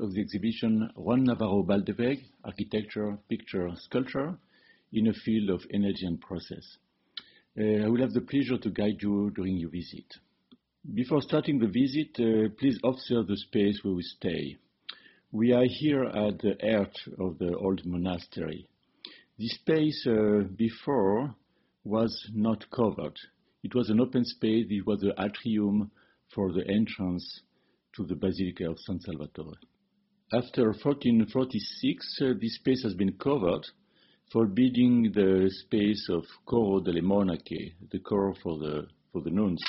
of the exhibition Juan Navarro Baldeweg, Architecture, Picture, Sculpture in a Field of Energy and Process. Uh, I will have the pleasure to guide you during your visit. Before starting the visit, uh, please observe the space where we stay. We are here at the heart of the old monastery. This space uh, before was not covered. It was an open space. It was the atrium for the entrance to the Basilica of San Salvatore. After 1446, uh, this space has been covered, forbidding the space of Coro delle Monache, the core for the, for the nuns.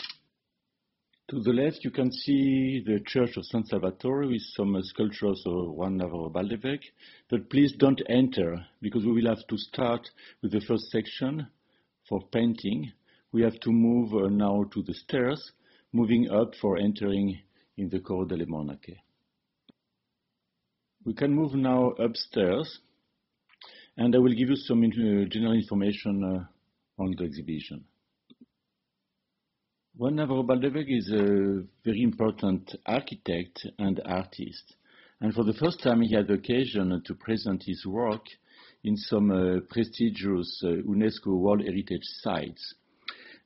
To the left, you can see the Church of San Salvatore with some uh, sculptures of Juan Navarro Baldeweg. But please don't enter, because we will have to start with the first section for painting. We have to move uh, now to the stairs, moving up for entering in the Coro delle Monache. We can move now upstairs, and I will give you some uh, general information uh, on the exhibition. Navarro Baldeweg is a very important architect and artist, and for the first time he had the occasion to present his work in some uh, prestigious uh, UNESCO World Heritage sites.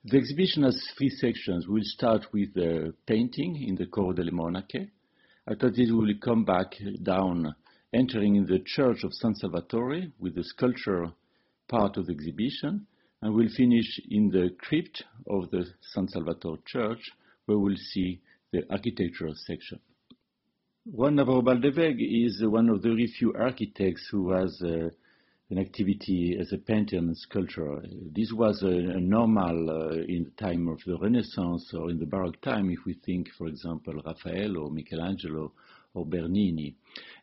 The exhibition has three sections. We'll start with the painting in the Coro delle Monache. After this, we will come back down, entering in the Church of San Salvatore with the sculpture part of the exhibition, and we'll finish in the crypt of the San Salvatore Church, where we'll see the architectural section. Juan Navarro Baldeweg is one of the very few architects who has uh, an activity as a painter and sculptor. This was a, a normal uh, in the time of the Renaissance or in the Baroque time, if we think, for example, Raphael or Michelangelo or Bernini.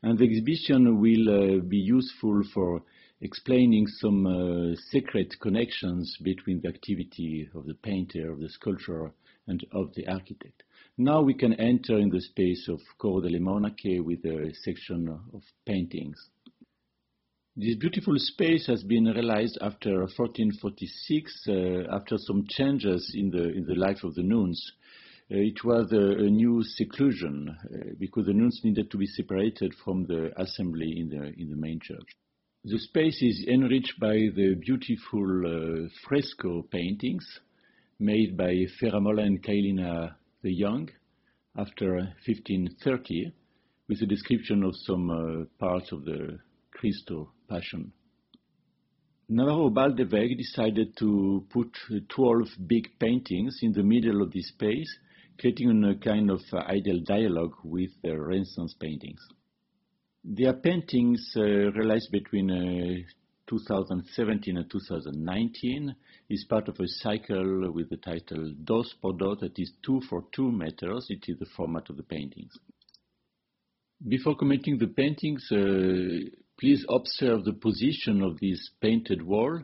And the exhibition will uh, be useful for explaining some uh, secret connections between the activity of the painter, of the sculptor, and of the architect. Now we can enter in the space of Coro delle Monache with a section of paintings. This beautiful space has been realized after 1446, uh, after some changes in the in the life of the nuns. Uh, it was a, a new seclusion uh, because the nuns needed to be separated from the assembly in the in the main church. The space is enriched by the beautiful uh, fresco paintings made by Ferramola and Caylina the Young after 1530, with a description of some uh, parts of the Cristo passion. Navarro Baldeweg decided to put 12 big paintings in the middle of this space, creating a kind of uh, ideal dialogue with the Renaissance paintings. Their paintings uh, realized between uh, 2017 and 2019 is part of a cycle with the title Dos por Dos, that is two for two meters. It is the format of the paintings. Before commenting the paintings, uh, Please observe the position of this painted wall.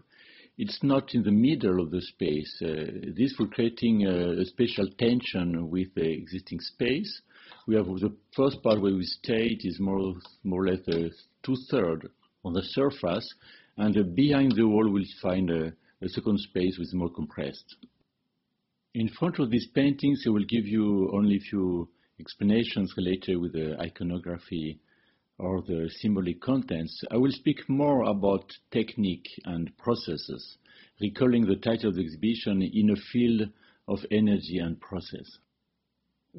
It's not in the middle of the space. Uh, this will creating a, a, special tension with the existing space. We have the first part where we stay, it is more, more or less a two-thirds on the surface, and uh, behind the wall we'll find a, a second space which is more compressed. In front of these paintings, I will give you only a few explanations related with the iconography or the symbolic contents, I will speak more about technique and processes, recalling the title of the exhibition in a field of energy and process.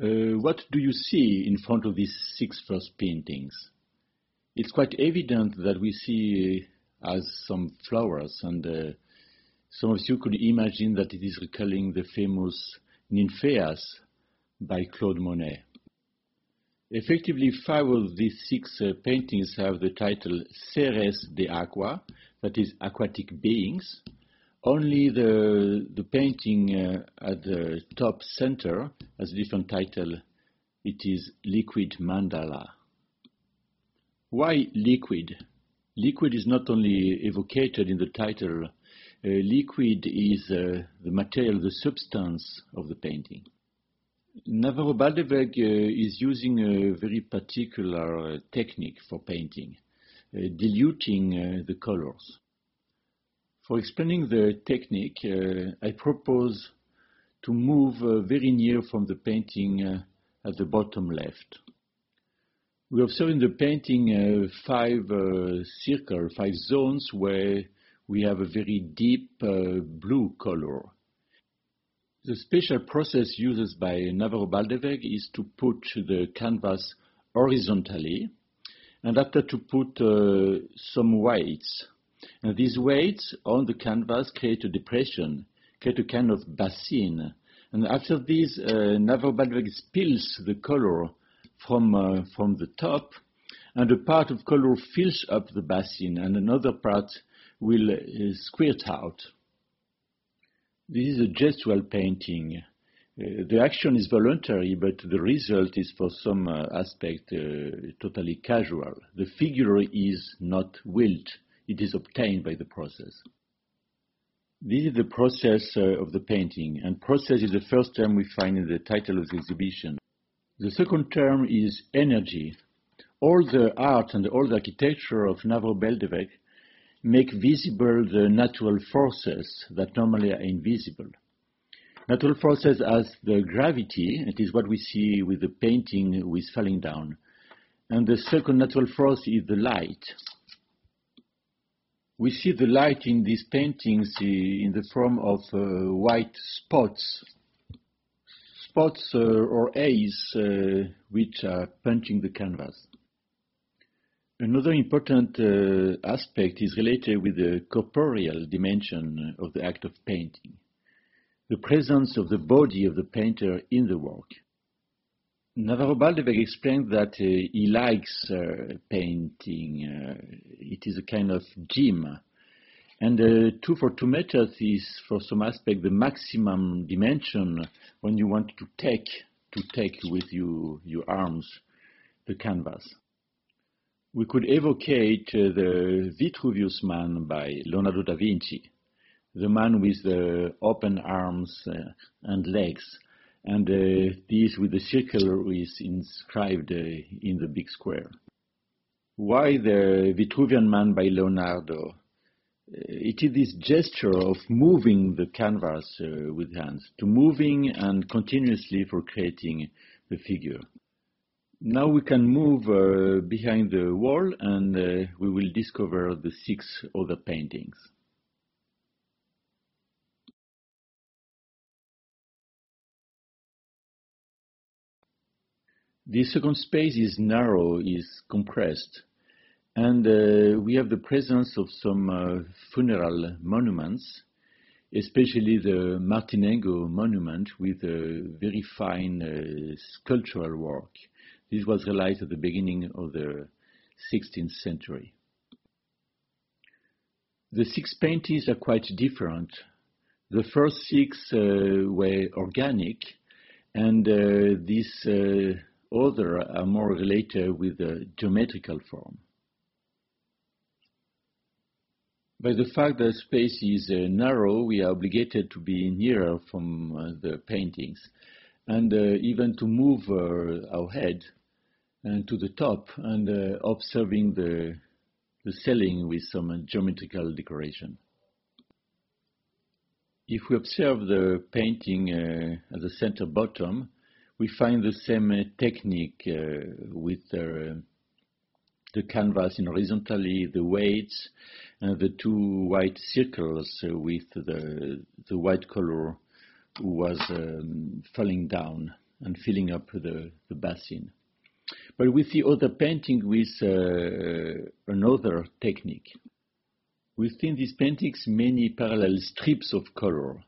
Uh, what do you see in front of these six first paintings? It's quite evident that we see uh, as some flowers, and uh, some of you could imagine that it is recalling the famous Nymphaeas by Claude Monet. Effectively, five of these six uh, paintings have the title Seres de Aqua, that is, aquatic beings. Only the, the painting uh, at the top center has a different title. It is Liquid Mandala. Why liquid? Liquid is not only evocated in the title, uh, liquid is uh, the material, the substance of the painting. Navarro Baldeweg uh, is using a very particular uh, technique for painting, uh, diluting the colors. For explaining the technique, I propose to move very near from the painting at the bottom left. We observe in the painting uh, five uh, circles, five zones where we have a very deep uh, blue color. The special process used by Navarro Baldeweg is to put the canvas horizontally and after to put uh, some weights. And these weights on the canvas create a depression, create a kind of basin. And after this, uh, Navarro Baldeweg spills the color from, uh, from the top, and a part of color fills up the basin, and another part will uh, squirt out. This is a gestual painting. Uh, the action is voluntary, but the result is for some uh, aspect uh, totally casual. The figure is not willed, it is obtained by the process. This is the process uh, of the painting, and process is the first term we find in the title of the exhibition. The second term is energy. All the art and all the architecture of Navarro Baldeweg make visible the natural forces that normally are invisible. Natural forces as the gravity, it is what we see with the painting with falling down. And the second natural force is the light. We see the light in these paintings in the form of uh, white spots spots uh, or A's uh, which are punching the canvas. Another important uh, aspect is related with the corporeal dimension of the act of painting, the presence of the body of the painter in the work. Navarro Baldeweg explained that uh, he likes uh, painting. Uh, it is a kind of gym and uh, 2 for 2 meters is, for some aspect, the maximum dimension when you want to take to take with you, your arms the canvas. We could evocate uh, the Vitruvius man by Leonardo da Vinci, the man with the open arms uh, and legs, and uh, this with the circle is inscribed in the big square. Why the Vitruvian man by Leonardo? it is this gesture of moving the canvas with hands, to moving and continuously for creating the figure. Now we can move uh, behind the wall and uh, we will discover the six other paintings. The second space is narrow, is compressed. And uh, we have the presence of some uh, funeral monuments, especially the Martinengo monument with a very fine uh, sculptural work. This was realized at the beginning of the 16th century. The six paintings are quite different. The first six uh, were organic, and uh, these uh, other are more related with the geometrical form. By the fact that space is uh, narrow, we are obligated to be nearer from uh, the paintings and uh, even to move uh, our head and to the top and uh, observing the, the ceiling with some geometrical decoration. If we observe the painting uh, at the center bottom, we find the same technique uh, with the canvas in horizontally, the weights, and the two white circles with the, the white color was um, falling down and filling up the, the basin. But we see other painting with uh, another technique. Within these paintings, many parallel strips of color.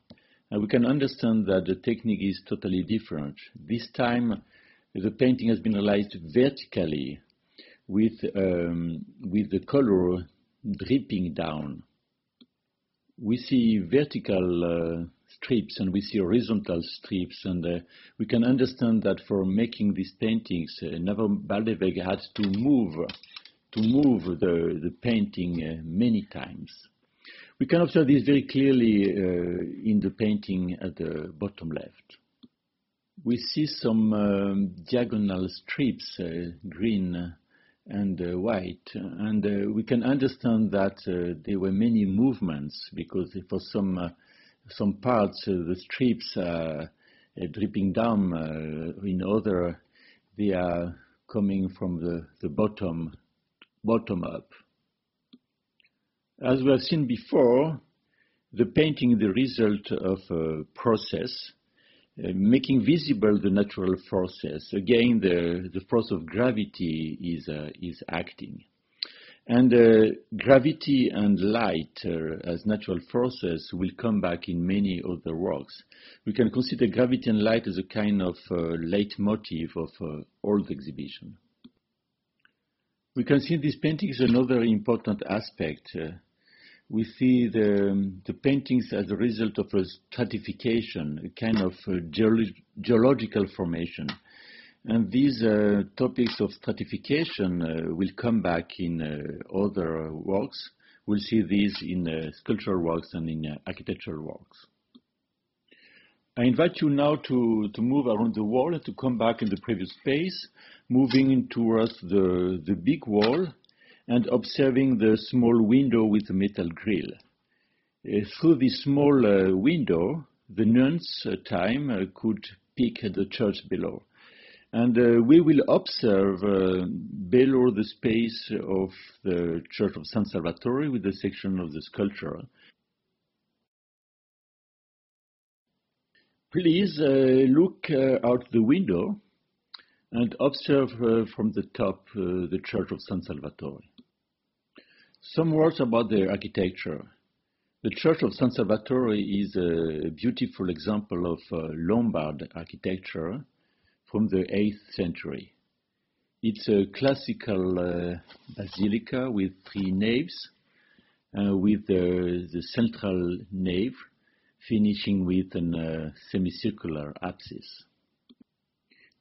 And we can understand that the technique is totally different. This time, the painting has been realized vertically with, um, with the color dripping down. We see vertical uh, strips and we see horizontal strips, and uh, we can understand that for making these paintings, uh, Navarro Baldeweg had to move to move the, the painting uh, many times. We can observe this very clearly uh, in the painting at the bottom left. We see some um, diagonal strips, uh, green and uh, white. And uh, we can understand that uh, there were many movements because for some uh, some parts uh, the strips are uh, dripping down. in other, they are coming from the, the bottom, bottom up. As we have seen before, the painting is the result of a process uh, making visible the natural forces. Again, the, the force of gravity is, uh, is acting. And uh, gravity and light uh, as natural forces will come back in many other works. We can consider gravity and light as a kind of uh, leitmotif of uh, all the exhibition. We can see in this painting another important aspect we see the, the paintings as a result of a stratification, a kind of a geolo geological formation. And these uh, topics of stratification uh, will come back in uh, other works. We'll see these in uh, sculptural works and in uh, architectural works. I invite you now to, to move around the wall and to come back in the previous space, moving towards the, the big wall and observing the small window with the metal grill. Uh, through this small window, the nuns time could peek at the church below. And uh, we will observe uh, below the space of the Church of San Salvatore with the section of the sculpture. Please look out the window and observe from the top the Church of San Salvatore. Some words about the architecture. The Church of San Salvatore is a beautiful example of uh, Lombard architecture from the 8th century. It's a classical uh, basilica with three naves, uh, with the, the, central nave finishing with a uh, semicircular apsis.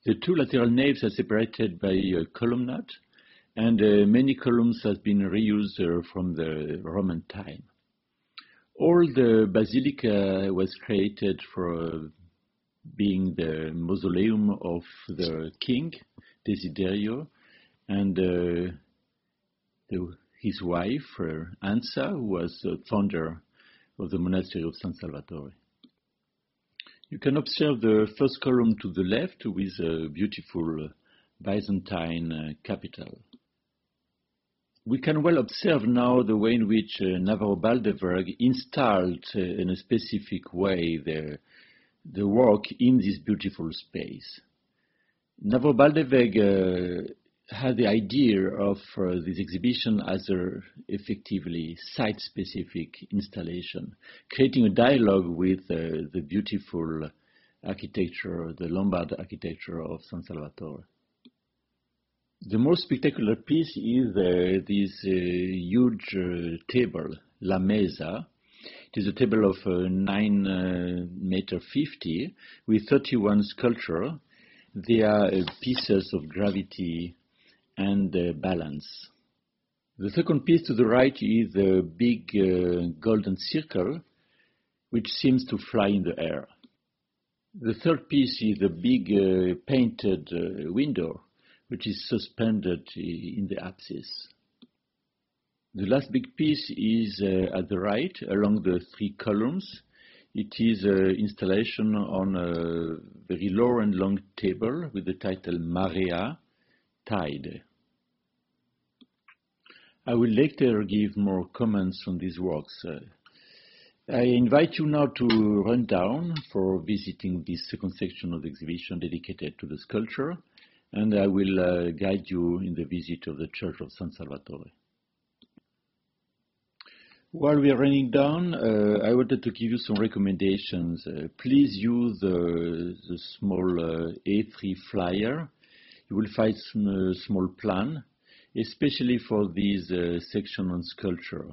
The two lateral naves are separated by a columnade and uh, many columns have been reused uh, from the Roman time. All the basilica was created for being the mausoleum of the king, Desiderio, and uh, the, his wife, uh, Ansa, who was the founder of the monastery of San Salvatore. You can observe the first column to the left with a beautiful Byzantine uh, capital. We can well observe now the way in which uh, Navarro Baldeweg installed uh, in a specific way the, the work in this beautiful space. Navarro Baldeweg uh, had the idea of uh, this exhibition as a effectively site-specific installation, creating a dialogue with uh, the beautiful architecture, the Lombard architecture of San Salvatore. The most spectacular piece is uh, this uh, huge uh, table, La Mesa. It is a table of uh, 9 uh, meter 50 with 31 sculpture. They are uh, pieces of gravity and balance. The second piece to the right is a big golden circle, which seems to fly in the air. The third piece is a big painted window which is suspended in the apsis. The last big piece is uh, at the right along the three columns. It is an installation on a very low and long table with the title Marea, Tide. I will later give more comments on these works. Uh, I invite you now to run down for visiting this second section of the exhibition dedicated to the sculpture and I will uh, guide you in the visit of the Church of San Salvatore. While we are running down, uh, I wanted to give you some recommendations. Uh, please use the, the small uh, A3 flyer. You will find a small plan, especially for this uh, section on sculpture.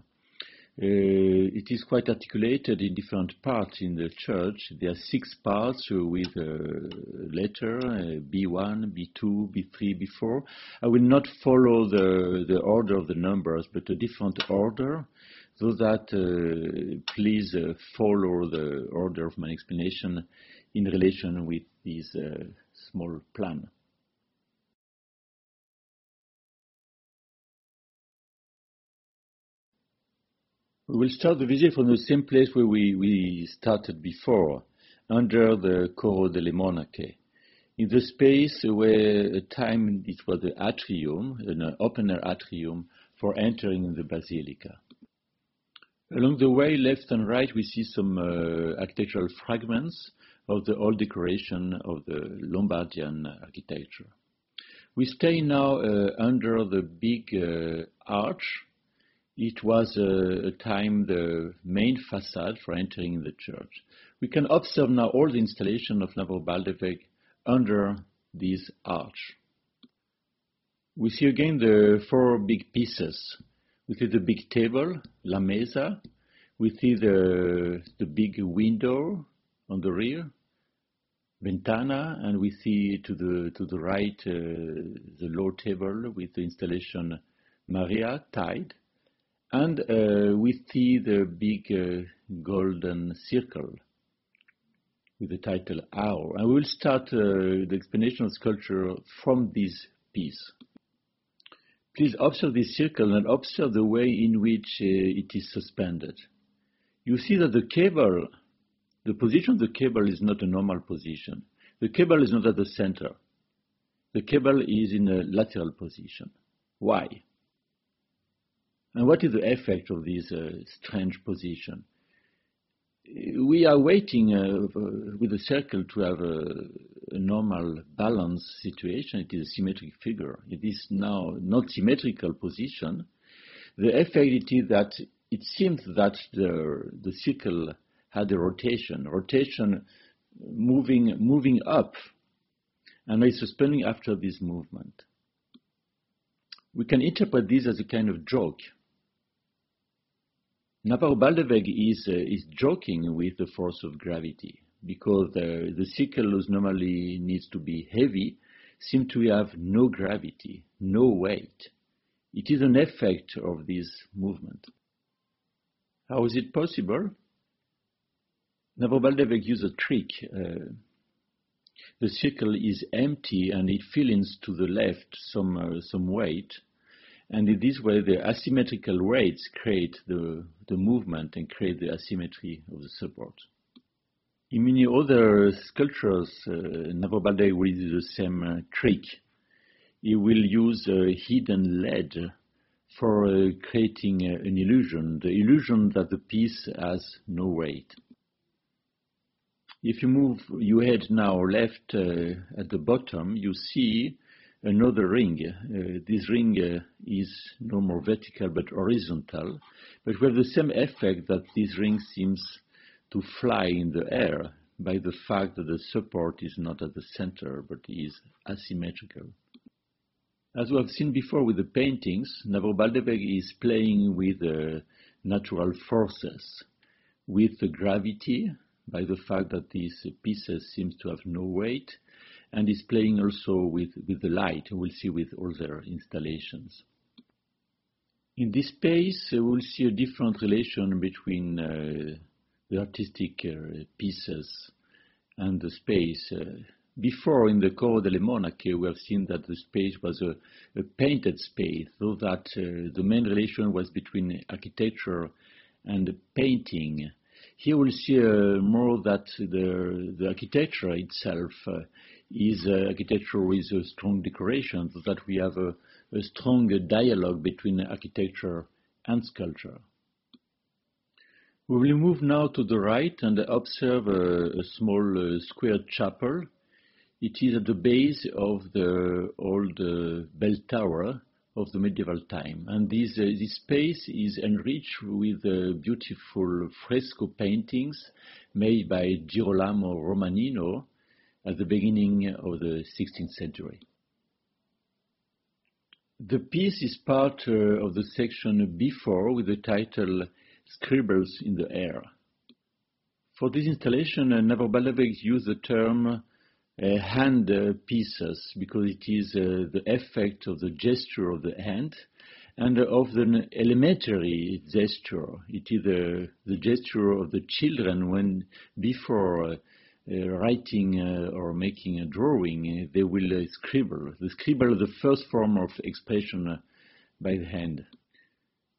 Uh, it is quite articulated in different parts in the church. There are six parts with a letter uh, B1, B2, B3, B4. I will not follow the, the order of the numbers, but a different order, so that uh, please uh, follow the order of my explanation in relation with this uh, small plan. We will start the visit from the same place where we, we started before, under the Coro delle Monache. in the space where at time it was the atrium, an open atrium for entering the basilica. Along the way, left and right, we see some uh, architectural fragments of the old decoration of the Lombardian architecture. We stay now uh, under the big uh, arch. It was uh, a time the main facade for entering the church. We can observe now all the installation of Navarro Baldeweg under this arch. We see again the four big pieces. We see the big table, La Mesa. We see the, the big window on the rear, Ventana, and we see to the, to the right uh, the low table with the installation Marea, Tide. And uh, we see the big uh, golden circle with the title Our. And we will start uh, the explanation of sculpture from this piece. Please observe this circle and observe the way in which uh, it is suspended. You see that the cable, the position of the cable is not a normal position. The cable is not at the center. The cable is in a lateral position. Why? And what is the effect of this uh, strange position? We are waiting uh, with the circle to have a, a, normal balance situation. It is a symmetric figure. It is now not symmetrical position. The effect is that it seems that the, the circle had a rotation, rotation moving, moving up, and is suspending after this movement. We can interpret this as a kind of joke Navarro Baldeweg is, uh, is joking with the force of gravity because the, the circle normally needs to be heavy seems to have no gravity, no weight. It is an effect of this movement. How is it possible? Navarro Baldeweg used a trick. Uh, the circle is empty and it feels to the left some, uh, some weight and in this way, the asymmetrical weights create the, the movement and create the asymmetry of the support. In many other sculptures, uh, will do the same uh, trick. He will use a hidden lead for uh, creating uh, an illusion, the illusion that the piece has no weight. If you move your head now left uh, at the bottom, you see another ring. Uh, this ring uh, is no more vertical but horizontal, but we have the same effect that this ring seems to fly in the air by the fact that the support is not at the center but is asymmetrical. As we have seen before with the paintings, Navarro Baldeweg is playing with uh, natural forces, with the gravity, by the fact that these pieces seem to have no weight, and is playing also with, with the light, we'll see with other installations. In this space, uh, we'll see a different relation between uh, the artistic uh, pieces and the space. Uh, before, in the Coro delle Monache, we have seen that the space was a, a painted space, so that uh, the main relation was between architecture and painting. Here we'll see uh, more that the, the architecture itself is uh, architecture with a strong decoration, so that we have a, a strong dialogue between architecture and sculpture. We will move now to the right and observe a, a small uh, square chapel. It is at the base of the old uh, bell tower of the medieval time. And this, uh, this space is enriched with uh, beautiful fresco paintings made by Girolamo Romanino, at the beginning of the 16th century. The piece is part uh, of the section before with the title Scribbles in the Air. For this installation, uh, Navarro used the term uh, hand pieces because it is uh, the effect of the gesture of the hand and of the elementary gesture. It is the, gesture of the children when before uh, writing uh, or making a drawing, uh, they will scribble. The scribble is the first form of expression by the hand.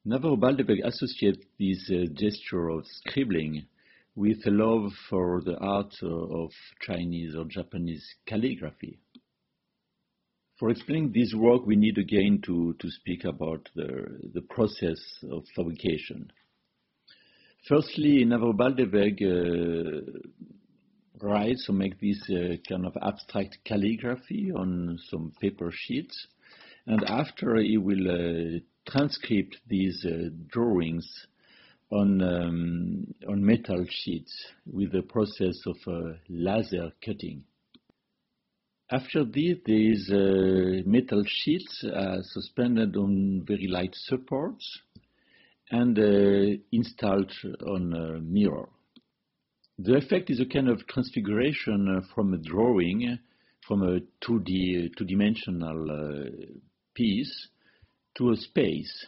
Navarro Baldeweg associates this gesture of scribbling with a love for the art of Chinese or Japanese calligraphy. For explaining this work, we need again to, to speak about the, the process of fabrication. Firstly, Navarro Baldeweg uh, writes or make this uh, kind of abstract calligraphy on some paper sheets, and after he will uh, transcribe these uh, drawings on um, on metal sheets with the process of uh, laser cutting. After this, these uh, metal sheets are suspended on very light supports and uh, installed on a mirror. The effect is a kind of transfiguration from a drawing, from a 2D, two-dimensional uh, piece to a space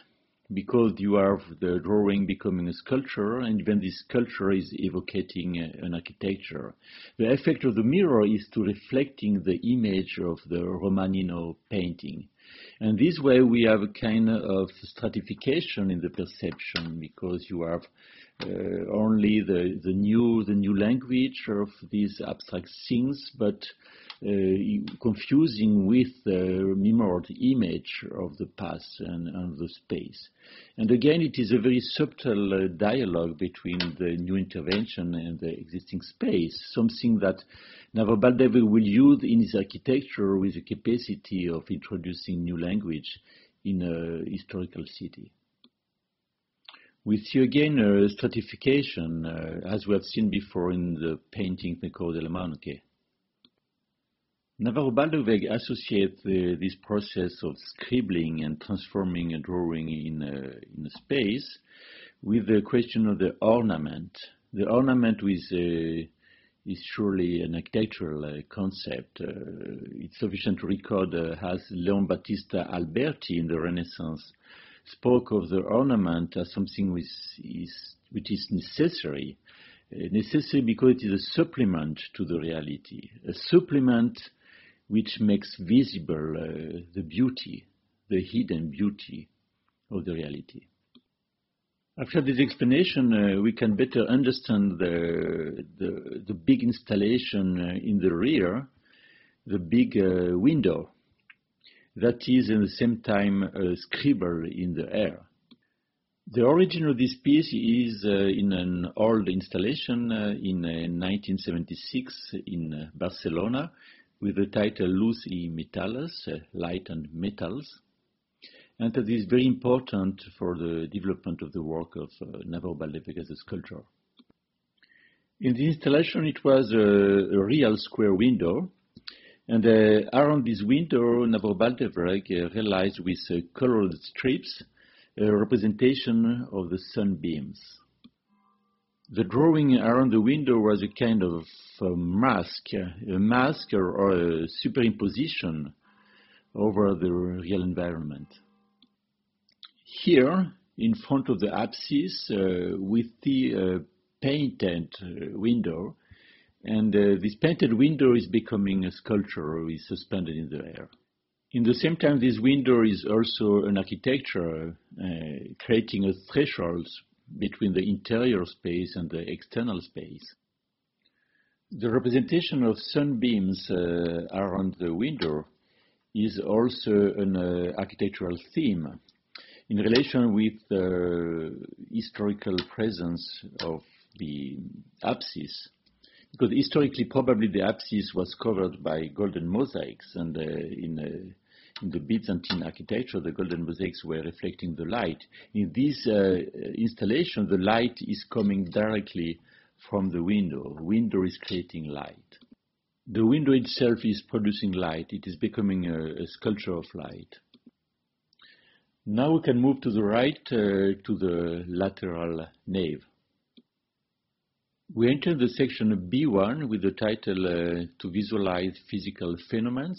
because you have the drawing becoming a sculpture, and when this sculpture is evoking an architecture. The effect of the mirror is to reflecting the image of the Romanino painting. And this way we have a kind of stratification in the perception because you have uh, only the, the new the new language of these abstract things, but uh, confusing with the mirrored image of the past and, and, the space. And again, it is a very subtle uh, dialogue between the new intervention and the existing space, something that Navarro Baldeweg will use in his architecture with the capacity of introducing new language in a historical city. We see again a stratification, uh, as we have seen before in the painting Meko della Monache. Navarro Baldeweg associates this process of scribbling and transforming a drawing in a, in a space with the question of the ornament. The ornament is, uh, is surely an architectural uh, concept. Uh, it's sufficient to record uh, as Leon Battista Alberti in the Renaissance spoke of the ornament as something which is, which is necessary. Uh, necessary because it is a supplement to the reality, a supplement which makes visible uh, the beauty, the hidden beauty of the reality. After this explanation, uh, we can better understand the, the, the big installation uh, in the rear, the big uh, window that is at the same time a scribble in the air. The origin of this piece is uh, in an old installation uh, in 1976 in Barcelona, with the title Luz y Metales, uh, Light and Metals. And that is very important for the development of the work of uh, Navarro Baldeweg as a sculptor. In the installation, it was a, a real square window, and uh, around this window, Navarro Baldeweg uh, realized with uh, colored strips a representation of the sunbeams. The drawing around the window was a kind of a mask, a mask or, or a superimposition over the real environment. Here, in front of the apsis, uh, with the uh, painted window, and uh, this painted window is becoming a sculpture, is suspended in the air. In the same time, this window is also an architecture, uh, creating a threshold between the interior space and the external space. The representation of sunbeams uh, around the window is also an uh, architectural theme in relation with the historical presence of the apsis. Because historically, probably the apsis was covered by golden mosaics, and uh, in uh, in the Byzantine architecture, the golden mosaics were reflecting the light. In this uh, installation, the light is coming directly from the window. The window is creating light. The window itself is producing light. It is becoming a, a sculpture of light. Now we can move to the right uh, to the lateral nave. We enter the section B1 with the title uh, To Visualize Physical Phenomena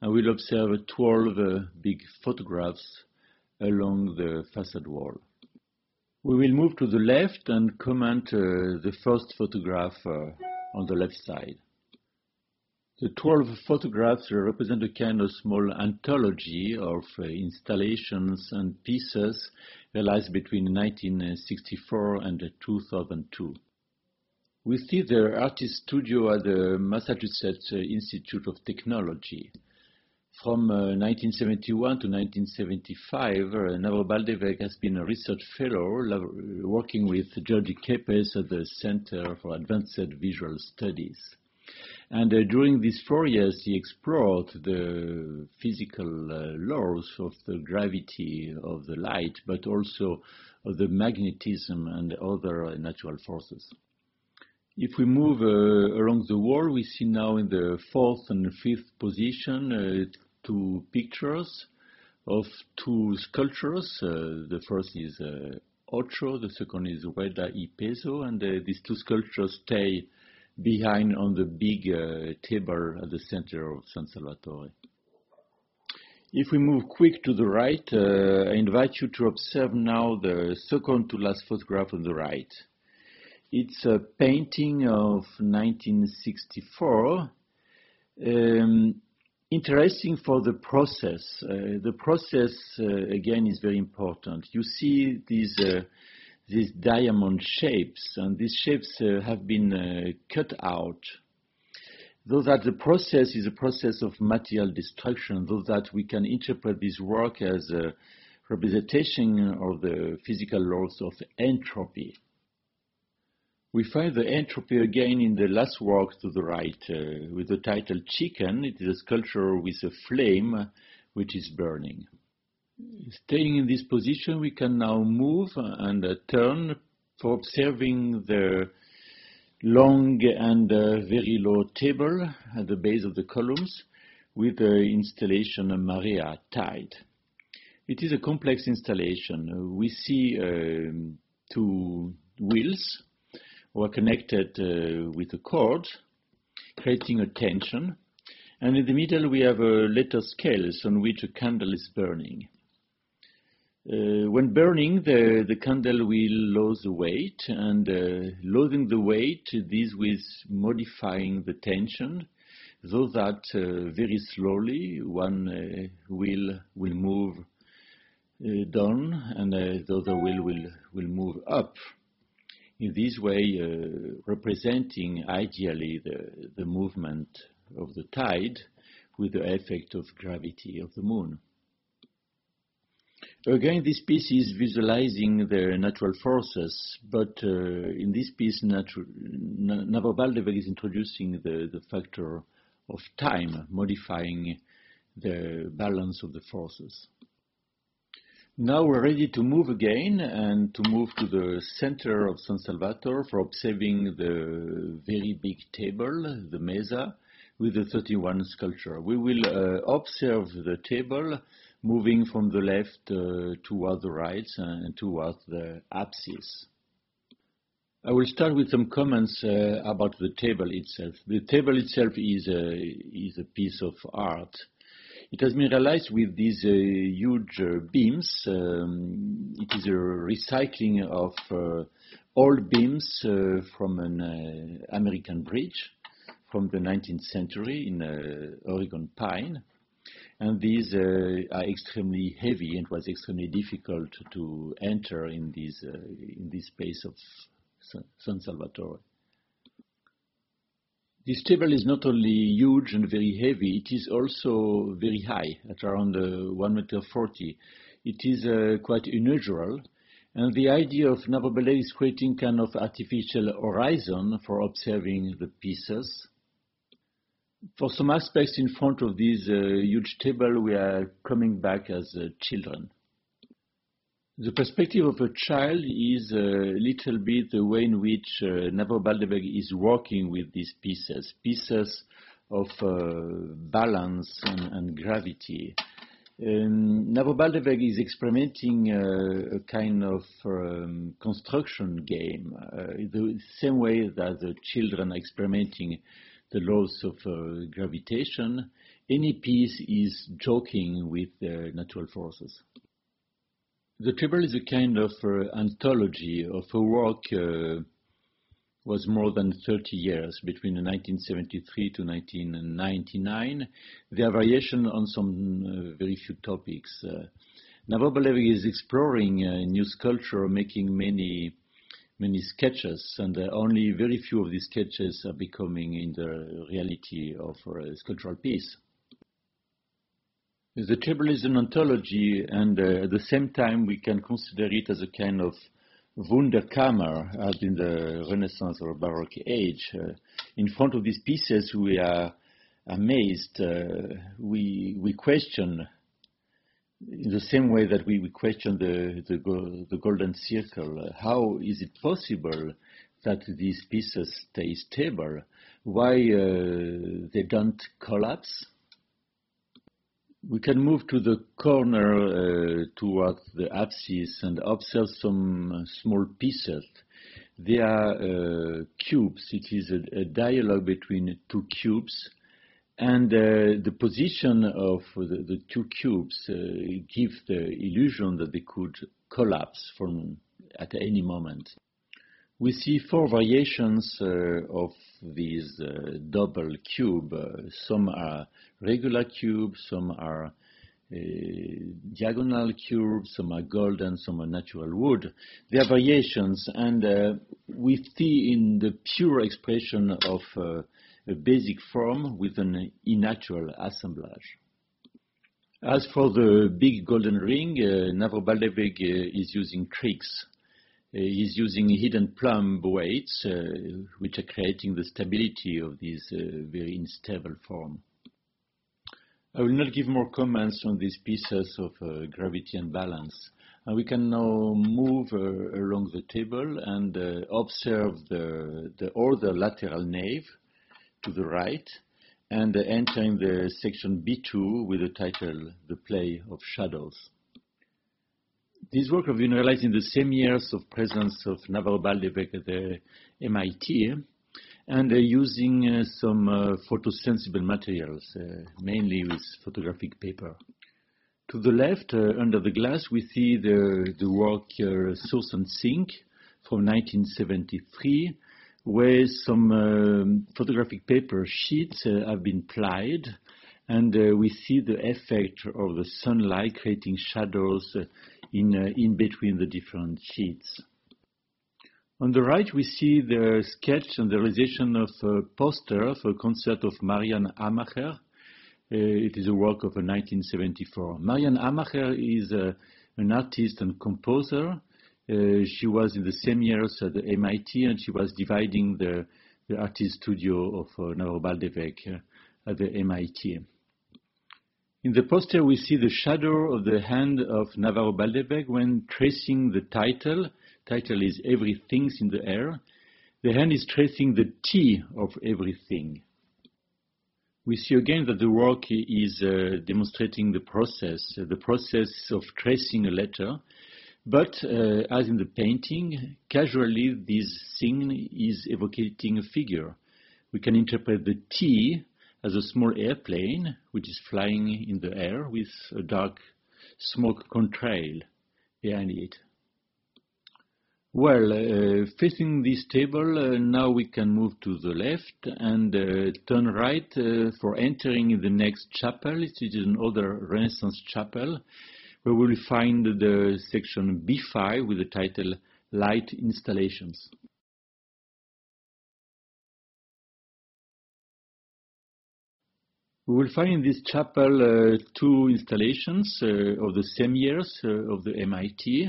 I will observe 12 uh, big photographs along the facade wall. We will move to the left and comment uh, the first photograph uh, on the left side. The 12 photographs represent a kind of small anthology of uh, installations and pieces realized between 1964 and 2002. We see the artist studio at the Massachusetts Institute of Technology. From uh, 1971 to 1975, uh, Baldeweg has been a research fellow working with György Kepes at the Center for Advanced Visual Studies. And uh, during these four years, he explored the physical uh, laws of the gravity of the light, but also of the magnetism and other natural forces. If we move uh, along the wall, we see now in the fourth and fifth position uh, two pictures of two sculptures. Uh, the first is Ocho, the second is Rueda y Peso, and these two sculptures stay behind on the big table at the center of San Salvatore. If we move quick to the right, uh, I invite you to observe now the second to last photograph on the right. It's a painting of 1964. Um, interesting for the process. Uh, the process, uh, again, is very important. You see these, uh, these diamond shapes, and these shapes uh, have been uh, cut out. Though that the process is a process of material destruction, though that we can interpret this work as a representation of the physical laws of entropy. We find the entropy again in the last work to the right uh, with the title Chicken. It is a sculpture with a flame which is burning. Staying in this position, we can now move and uh, turn for observing the long and uh, very low table at the base of the columns with the installation Marea Tide. It is a complex installation. We see um, two wheels were connected uh, with a cord, creating a tension. And in the middle, we have a letter scales on which a candle is burning. Uh, when burning, the, the candle will lose weight, and uh, losing the weight, this with modifying the tension, so that uh, very slowly one uh, will will move uh, down, and the other wheel will will move up in this way uh, representing ideally the, the movement of the tide with the effect of gravity of the moon. Again, this piece is visualizing the natural forces, but uh, in this piece, natu- Navarro Baldeweg is introducing the, the factor of time, modifying the balance of the forces. Now we're ready to move again and to move to the center of San Salvatore for observing the very big table, the mesa, with the 31 sculpture. We will uh, observe the table moving from the left uh, toward the right and toward the apsis. I will start with some comments uh, about the table itself. The table itself is a, is a piece of art it has been realized with these uh, huge uh, beams. Um, it is a recycling of uh, old beams from an American bridge from the 19th century in Oregon pine. And these are extremely heavy and was extremely difficult to enter in this, in this space of San Salvatore. This table is not only huge and very heavy, it is also very high, at around uh, 1 meter 40. It is uh, quite unusual, and the idea of Navarro is creating kind of artificial horizon for observing the pieces. For some aspects in front of this uh, huge table, we are coming back as uh, children. The perspective of a child is a little bit the way in which uh, Navarro Baldeweg is working with these pieces, pieces of uh, balance and, and gravity. Um, Navarro Baldeweg is experimenting uh, a kind of um, construction game, uh, the same way that the children are experimenting the laws of uh, gravitation. Any piece is joking with the natural forces. The Table is a kind of uh, anthology of a work uh, was more than 30 years, between 1973 to 1999. There are variations on some uh, very few topics. Uh, Navarro Baldeweg is exploring uh, new sculpture, making many many sketches, and uh, only very few of these sketches are becoming in the reality of a sculptural piece. The table is an ontology, and uh, at the same time, we can consider it as a kind of Wunderkammer, as in the Renaissance or Baroque age. Uh, in front of these pieces, we are amazed. Uh, we we question in the same way that we, we question the, the, the golden circle, how is it possible that these pieces stay stable? Why uh, they don't collapse? We can move to the corner uh, towards the apsis and observe some small pieces. They are uh, cubes. It is a, a dialogue between two cubes and uh, the position of the, the two cubes uh, gives the illusion that they could collapse from at any moment. We see four variations uh, of these uh, double cube. Uh, some are regular cubes, some are uh, diagonal cubes, some are golden, some are natural wood. There are variations, and we see in the pure expression of a basic form with an unnatural assemblage. As for the big golden ring, uh, uh, is using tricks. Uh, he's using hidden plumb weights, uh, which are creating the stability of this uh, very unstable form. I will not give more comments on these pieces of uh, gravity and balance. we can now move along the table and observe the, the other lateral nave, to the right and entering the section B2 with the title The Play of Shadows. This work have been realized in the same years of presence of Navarro Baldeweg at the MIT and uh, using uh, some uh, photosensible materials, uh, mainly with photographic paper. To the left, uh, under the glass, we see the, the work uh, Source and Sink from 1973 where some photographic paper sheets have been plied, and we see the effect of the sunlight creating shadows in, uh, in between the different sheets. On the right, we see the sketch and the realization of a poster for a concert of Maryanne Amacher. Uh, it is a work of 1974. Maryanne Amacher is uh, an artist and composer uh, she was in the same years at the MIT, and she was dividing the, the artist studio of uh, Navarro Baldeweg uh, at the MIT. In the poster, we see the shadow of the hand of Navarro Baldeweg when tracing the title. Title is Everything's in the Air. The hand is tracing the T of everything. We see again that the work is uh, demonstrating the process, the process of tracing a letter, but uh, as in the painting, casually this scene is evoking a figure. We can interpret the T as a small airplane which is flying in the air with a dark smoke contrail behind it. Well, uh, facing this table, uh, now we can move to the left and uh, turn right uh, for entering the next chapel. It is another Renaissance chapel where we will find the section B5 with the title Light Installations. We will find in this chapel uh, two installations uh, of the same years uh, of the MIT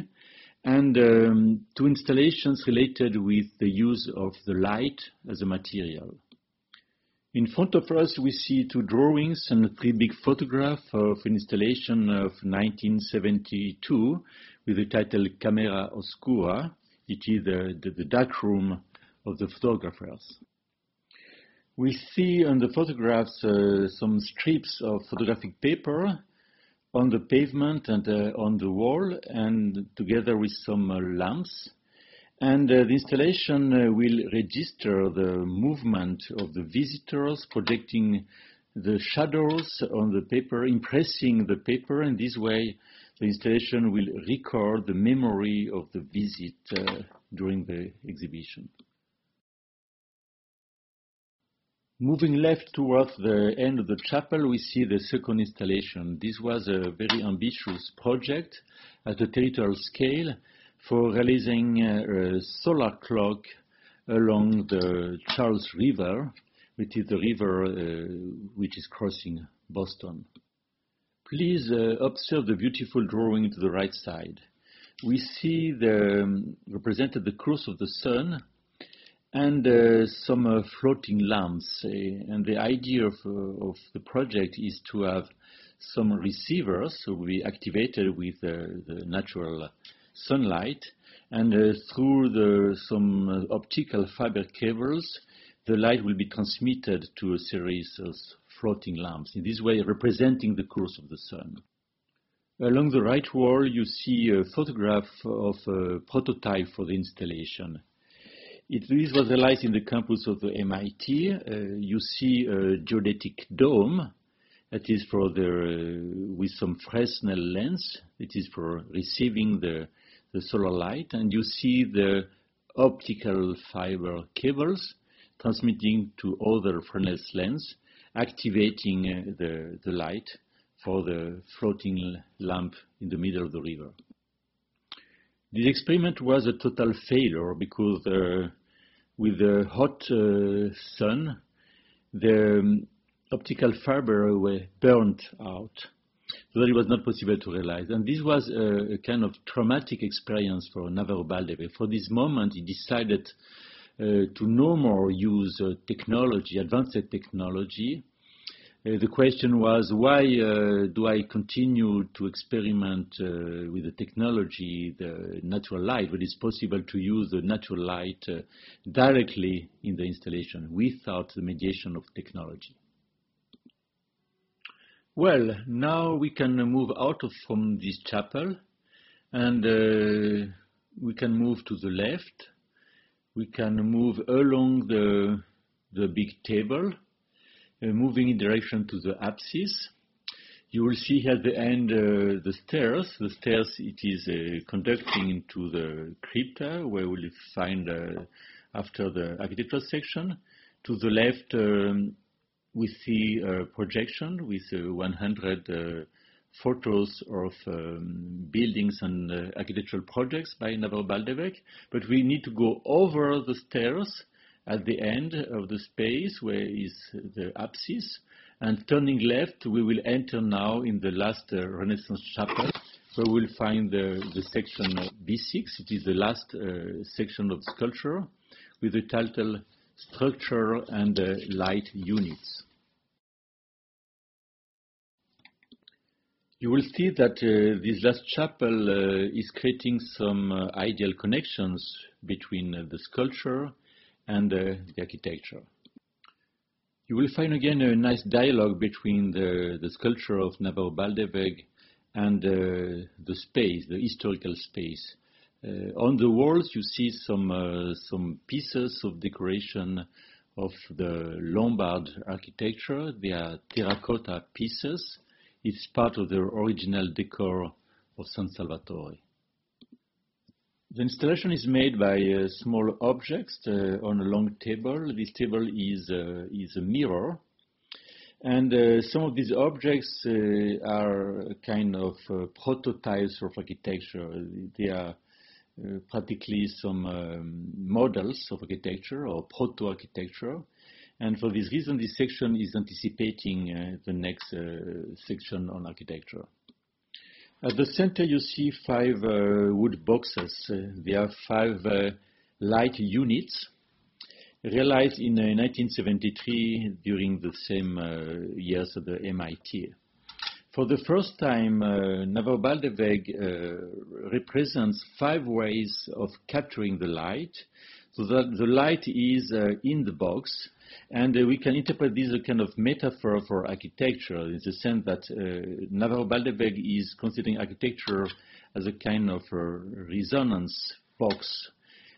and um, two installations related with the use of the light as a material. In front of us, we see two drawings and three big photographs of an installation of 1972 with the title Camera Oscura. It is the, the, the dark room of the photographers. We see on the photographs uh, some strips of photographic paper on the pavement and uh, on the wall, and together with some uh, lamps. And uh, the installation uh, will register the movement of the visitors, projecting the shadows on the paper, impressing the paper, and this way the installation will record the memory of the visit uh, during the exhibition. Moving left towards the end of the chapel, we see the second installation. This was a very ambitious project at a territorial scale for realizing a solar clock along the Charles River, which is the river uh, which is crossing Boston. Please uh, observe the beautiful drawing to the right side. We see the um, represented the course of the sun and uh, some uh, floating lamps. Uh, and the idea of, uh, of, the project is to have some receivers so be activated with the natural sunlight and uh, through the, some uh, optical fiber cables, the light will be transmitted to a series of floating lamps, in this way representing the course of the sun. Along the right wall, you see a photograph of a prototype for the installation. It, this was realized in the campus of the MIT. Uh, you see a geodetic dome that is for the, uh, with some Fresnel lens. It is for receiving the the solar light, and you see the optical fiber cables transmitting to other Fresnel lens, activating uh, the, the light for the floating lamp in the middle of the river. This experiment was a total failure because uh, with the hot uh, sun, the um, optical fiber were burnt out so that it was not possible to realize. And this was a, a kind of traumatic experience for Navarro Baldeweg. For this moment, he decided uh, to no more use uh, technology, advanced technology. Uh, the question was, why uh, do I continue to experiment uh, with the technology, the natural light, when it's possible to use the natural light directly in the installation without the mediation of technology? Well, now we can move out of from this chapel and uh, we can move to the left. We can move along the, the big table, moving in direction to the apsis. You will see at the end uh, the stairs. The stairs, it is uh, conducting into the crypta where we'll find uh, after the architectural section. To the left, um, we see a projection with uh, 100 uh, photos of um, buildings and uh, architectural projects by Navarro Baldeweg, but we need to go over the stairs at the end of the space where is the apsis, and turning left, we will enter now in the last uh, Renaissance chapel, where we'll find the, the section B6. It is the last uh, section of sculpture with the title structure and uh, light units. You will see that uh, this last chapel uh, is creating some uh, ideal connections between the sculpture and uh, the architecture. You will find again a nice dialogue between the, the sculpture of Navarro Baldeweg and uh, the space, the historical space. Uh, on the walls, you see some some pieces of decoration of the Lombard architecture. They are terracotta pieces. It's part of the original decor of San Salvatore. The installation is made by uh, small objects uh, on a long table. This table is, uh, is a mirror. And uh, some of these objects are kind of prototypes of architecture. They are practically some um, models of architecture or proto-architecture. And for this reason, this section is anticipating uh, the next uh, section on architecture. At the center, you see five uh, wood boxes. Uh, there are five uh, light units realized in 1973 uh, during the same years of the MIT. For the first time, uh, Navarro Baldeweg uh, represents five ways of capturing the light, so that the light is uh, in the box, and uh, we can interpret this as a kind of metaphor for architecture, in the sense that uh, Navarro Baldeweg is considering architecture as a kind of resonance box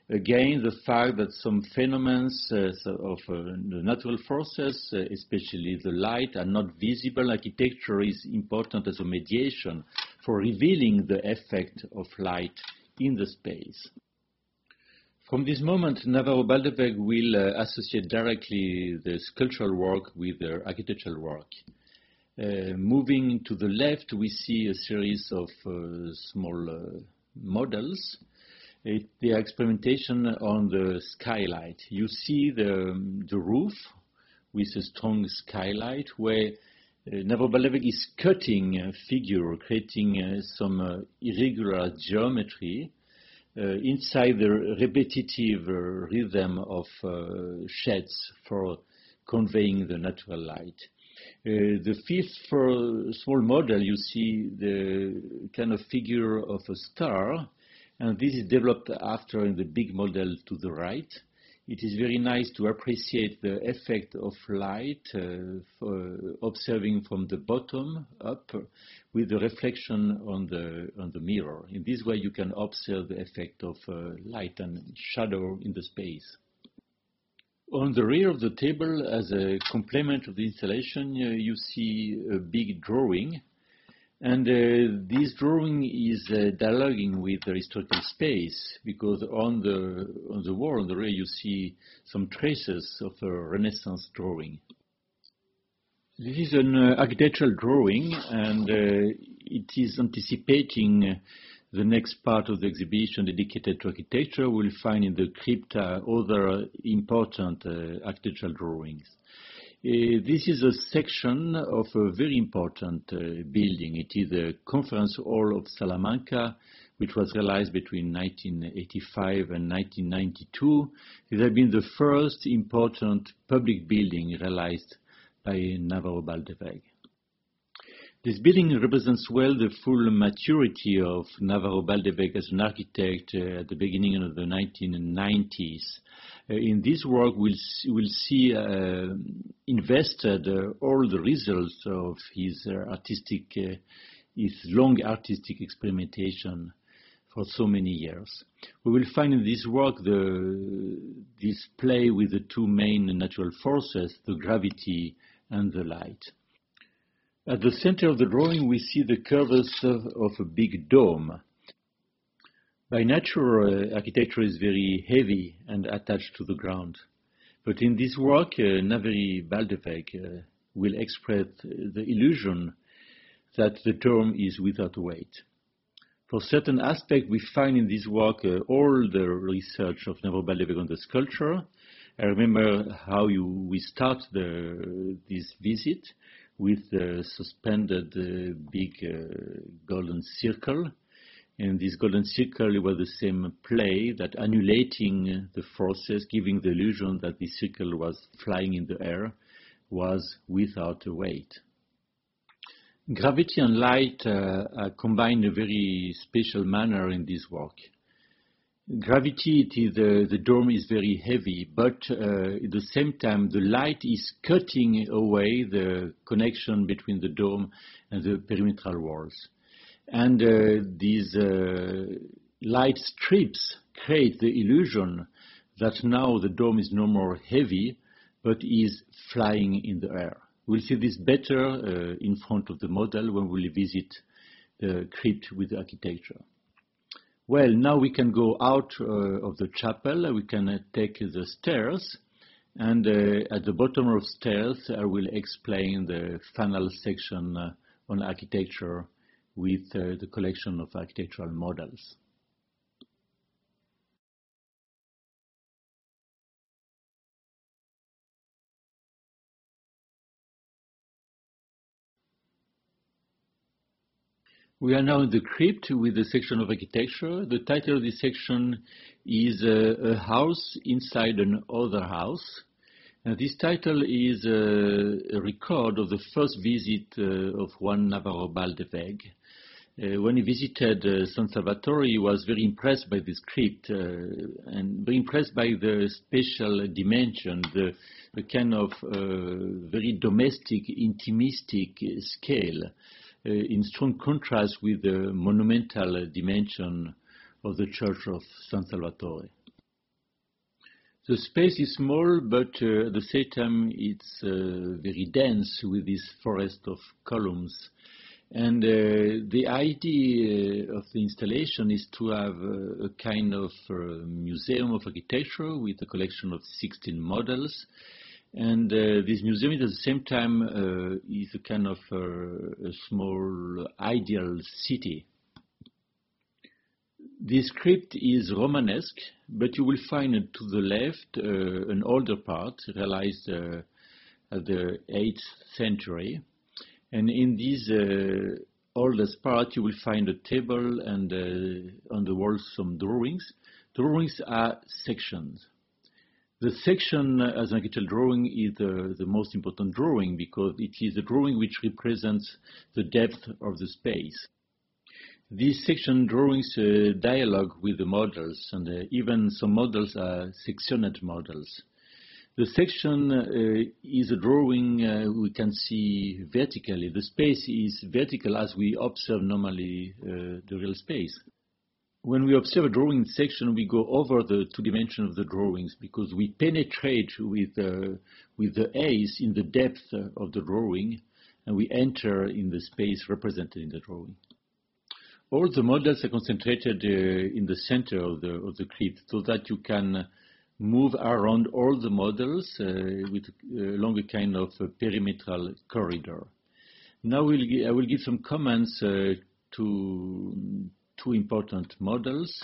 Again, the fact that some phenomena uh, of uh, the natural forces, uh, especially the light, are not visible. Architecture is important as a mediation for revealing the effect of light in the space. From this moment, Navarro Baldeweg will uh, associate directly the sculptural work with the architectural work. Uh, moving to the left, we see a series of uh, small models. It, they are experimentation on the skylight. You see the, the roof with a strong skylight where uh, Navarro-Baldeweg is cutting a figure, creating uh, some uh, irregular geometry uh, inside the repetitive uh, rhythm of uh, sheds for conveying the natural light. Uh, the fifth for small model, you see the kind of figure of a star, and this is developed after in the big model to the right it is very nice to appreciate the effect of light uh, observing from the bottom up with the reflection on the on the mirror. In this way, you can observe the effect of uh, light and shadow in the space. On the rear of the table, as a complement of the installation, uh, you see a big drawing and uh, this drawing is uh, dialoguing with the historical space because on the on the wall on the rear you see some traces of a Renaissance drawing. This is an uh, architectural drawing, and uh, it is anticipating the next part of the exhibition dedicated to architecture. We'll find in the crypta other important uh, architectural drawings. Uh, this is a section of a very important uh, building. It is the Conference Hall of Salamanca, which was realized between 1985 and 1992. It has been the first important public building realized by Navarro Baldeweg. This building represents well the full maturity of Navarro Baldeweg as an architect uh, at the beginning of the 1990s. Uh, in this work, we'll, we'll see uh, invested uh, all the results of his uh, artistic, uh, his long artistic experimentation for so many years. We will find in this work the, this play with the two main natural forces, the gravity and the light. At the center of the drawing, we see the curves of, a big dome. By nature, uh, architecture is very heavy and attached to the ground. But in this work, uh, Navarro Baldeweg uh, will express the illusion that the dome is without weight. For certain aspects, we find in this work uh, all the research of Navarro Baldeweg on the sculpture. I remember how you, we start the, this visit with the suspended uh, big uh, golden circle. And this golden circle was the same play that annulating the forces, giving the illusion that the circle was flying in the air, was without a weight. Gravity and light uh, are combined in a very special manner in this work gravity, the, the dome is very heavy, but uh, at the same time, the light is cutting away the connection between the dome and the perimetral walls. And uh, these uh, light strips create the illusion that now the dome is no more heavy, but is flying in the air. We'll see this better uh, in front of the model when we visit the crypt with the architecture. Well, now we can go out uh, of the chapel. We can uh, take the stairs. And uh, at the bottom of stairs, I will explain the final section uh, on architecture with uh, the collection of architectural models. We are now in the crypt with the section of architecture. The title of this section is uh, A House Inside Another House. And this title is uh, a record of the first visit uh, of Juan Navarro Baldeweg. Uh, when he visited uh, San Salvatore, he was very impressed by this crypt uh, and very impressed by the special dimension, the, the kind of very domestic, intimistic scale in strong contrast with the monumental dimension of the Church of San Salvatore. The space is small, but uh, at the same time it's uh, very dense with this forest of columns. And uh, the idea of the installation is to have a kind of uh, museum of architecture with a collection of 16 models and uh, this museum at the same time uh, is a kind of uh, a small ideal city. This crypt is Romanesque, but you will find to the left uh, an older part realized uh, at the 8th century. And in this uh, oldest part, you will find a table and on the wall some drawings. Drawings are sections. The section as an architectural drawing is the, the most important drawing because it is a drawing which represents the depth of the space. These section drawings uh, dialogue with the models, and uh, even some models are sectioned models. The section uh, is a drawing uh, we can see vertically. The space is vertical as we observe normally uh, the real space. When we observe a drawing section, we go over the two dimensions of the drawings because we penetrate with, uh, with the A's in the depth of the drawing and we enter in the space represented in the drawing. All the models are concentrated uh, in the center of the, of the crypt so that you can move around all the models uh, with, uh, along a kind of a perimetral corridor. Now we'll I will give some comments uh, to two important models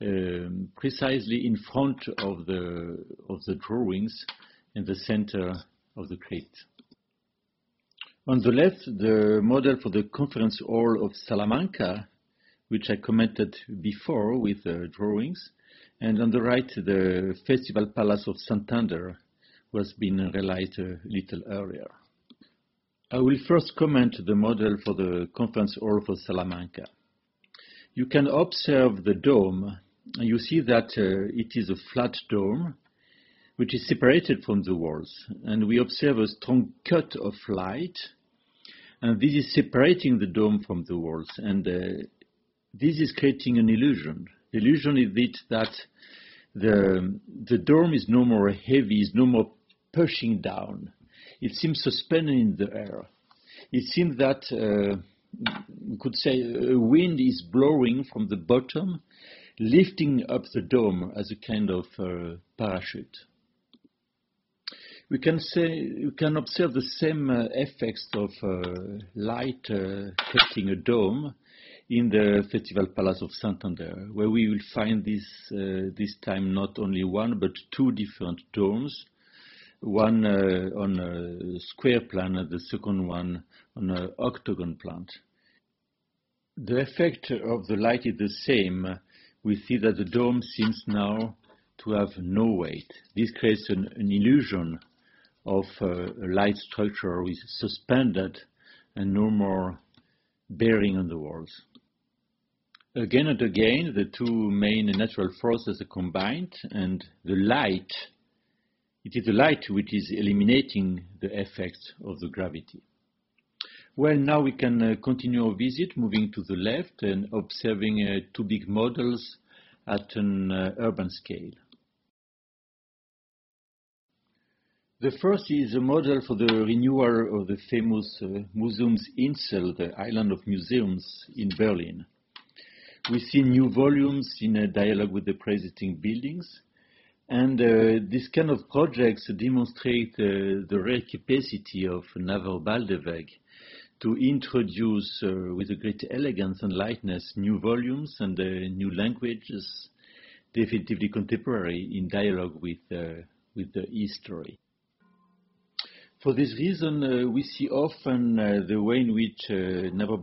um, precisely in front of the, of the drawings in the center of the crypt. On the left, the model for the conference hall of Salamanca, which I commented before with uh, drawings. And on the right, the Festival Palace of Santander was being realized a little earlier. I will first comment the model for the conference hall for Salamanca. You can observe the dome. You see that uh, it is a flat dome which is separated from the walls. And we observe a strong cut of light. And this is separating the dome from the walls. And uh, this is creating an illusion. The illusion is it that the, the dome is no more heavy, is no more pushing down. It seems suspended in the air. It seems that uh, we could say a wind is blowing from the bottom, lifting up the dome as a kind of uh, parachute. We can say we can observe the same uh, effects of uh, light uh, a dome in the Festival Palace of Santander, where we will find this, uh, this time not only one but two different domes, one uh, on a square plan and the second one on an octagon plan. The effect of the light is the same. We see that the dome seems now to have no weight. This creates an, an illusion of uh, a light structure suspended and no more bearing on the walls. Again and again, the two main natural forces are combined, and the light, it is the light which is eliminating the effects of the gravity. Well, now we can uh, continue our visit, moving to the left and observing uh, two big models at an uh, urban scale. The first is a model for the renewal of the famous uh, Museumsinsel, the island of museums in Berlin. We see new volumes in a dialogue with the pre-existing buildings. And uh, this kind of projects demonstrate uh, the rare capacity of Navarro Baldeweg to introduce uh, with a great elegance and lightness new volumes and uh, new languages, definitively contemporary in dialogue with, uh, with the history. For this reason, uh, we see often uh, the way in which uh, Navarro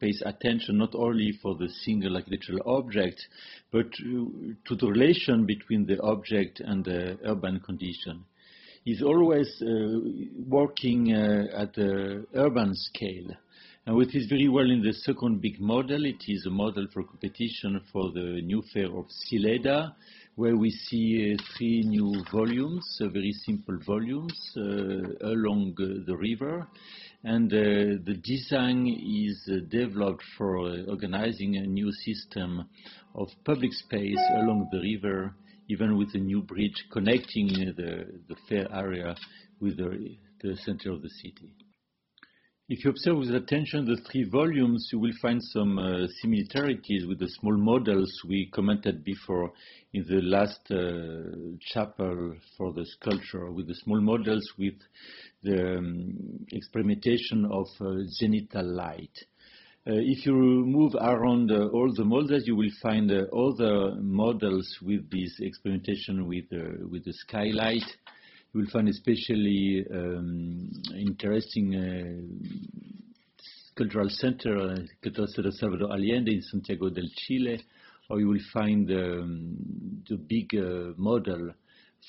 pays attention not only for the single architectural object, but to, to the relation between the object and the urban condition. He's always uh, working uh, at the urban scale. And what is very well in the second big model, it is a model for competition for the new fair of Sileda, where we see uh, three new volumes, uh, very simple volumes, uh, along the river. And the design is developed for organizing a new system of public space along the river, even with a new bridge connecting the, the fair area with the, the center of the city. If you observe with attention the three volumes, you will find some uh, similarities with the small models we commented before in the last uh, chapel for the sculpture, with the small models with the um, experimentation of uh, zenithal light. Uh, if you move around uh, all the models, you will find uh, other models with this experimentation with, with the skylight. You will find especially um, interesting cultural center, Cultural Center Salvador Allende in Santiago del Chile, or you will find um, the big uh, model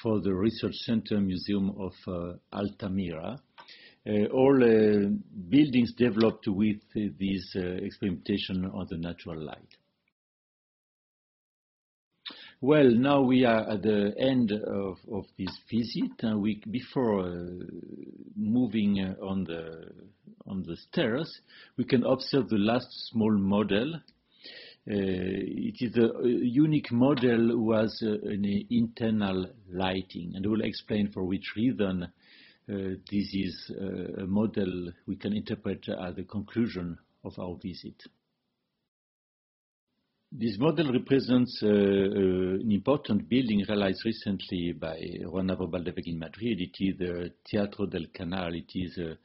for the Research Center Museum of uh, Altamira. Uh, all uh, buildings developed with this uh, experimentation on the natural light. Well, now we are at the end of, of this visit. And we, before uh, moving uh, on the on the stairs, we can observe the last small model. Uh, it is a, a, unique model was an internal lighting, and I will explain for which reason uh, this is uh, a model we can interpret as the conclusion of our visit. This model represents uh, uh, an important building realized recently by Juan Navarro Baldeweg in Madrid. It is the Teatro del Canal. It is a,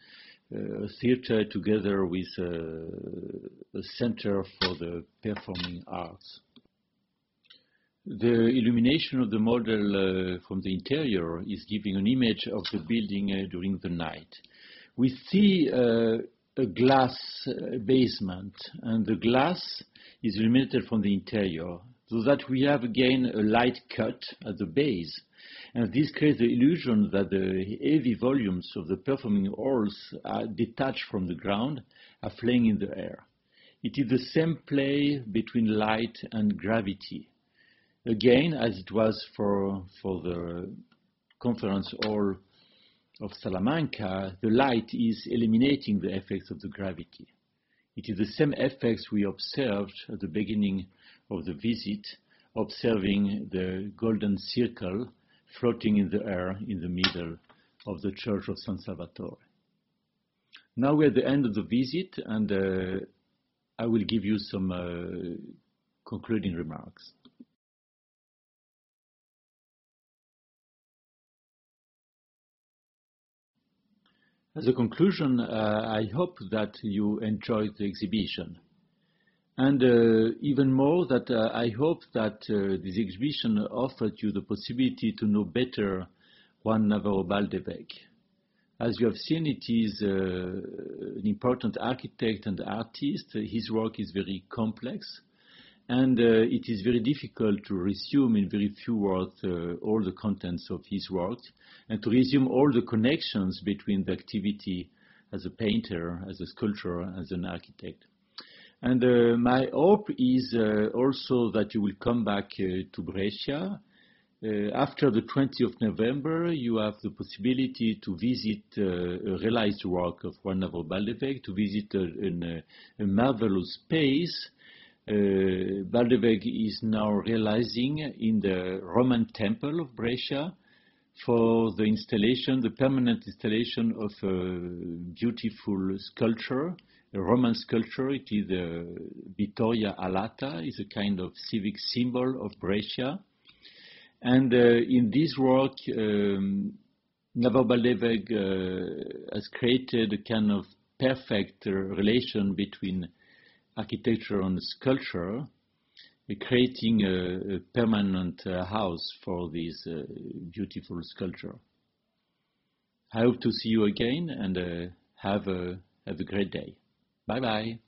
a theater together with a, a center for the performing arts. The illumination of the model uh, from the interior is giving an image of the building uh, during the night. We see uh, a glass uh, basement, and the glass is illuminated from the interior, so that we have again a light cut at the base. And this creates the illusion that the heavy volumes of the performing oars are detached from the ground, are flying in the air. It is the same play between light and gravity again, as it was for, for the conference hall of Salamanca, the light is eliminating the effects of the gravity. It is the same effects we observed at the beginning of the visit, observing the golden circle floating in the air in the middle of the Church of San Salvatore. Now we're at the end of the visit, and uh, I will give you some uh, concluding remarks. As a conclusion, uh, I hope that you enjoyed the exhibition. And uh, even more, that uh, I hope that uh, this exhibition offered you the possibility to know better Juan Navarro Baldeweg. As you have seen, it is uh, an important architect and artist. His work is very complex and uh, it is very difficult to resume in very few words uh, all the contents of his work and to resume all the connections between the activity as a painter, as a sculptor, as an architect. And uh, my hope is uh, also that you will come back uh, to Brescia. Uh, after the 20th of November, you have the possibility to visit a realized work of Juan Navarro Baldeweg, to visit a, a, marvelous space Baldeweg is now realizing in the Roman temple of Brescia for the installation, the permanent installation of a beautiful sculpture, a Roman sculpture. It is the Vittoria Alata, is a kind of civic symbol of Brescia. And uh, in this work, um, Baldeweg uh, has created a kind of perfect uh, relation between architecture and sculpture, uh, creating a, a permanent uh, house for this uh, beautiful sculpture. I hope to see you again and have a have a great day. Bye bye.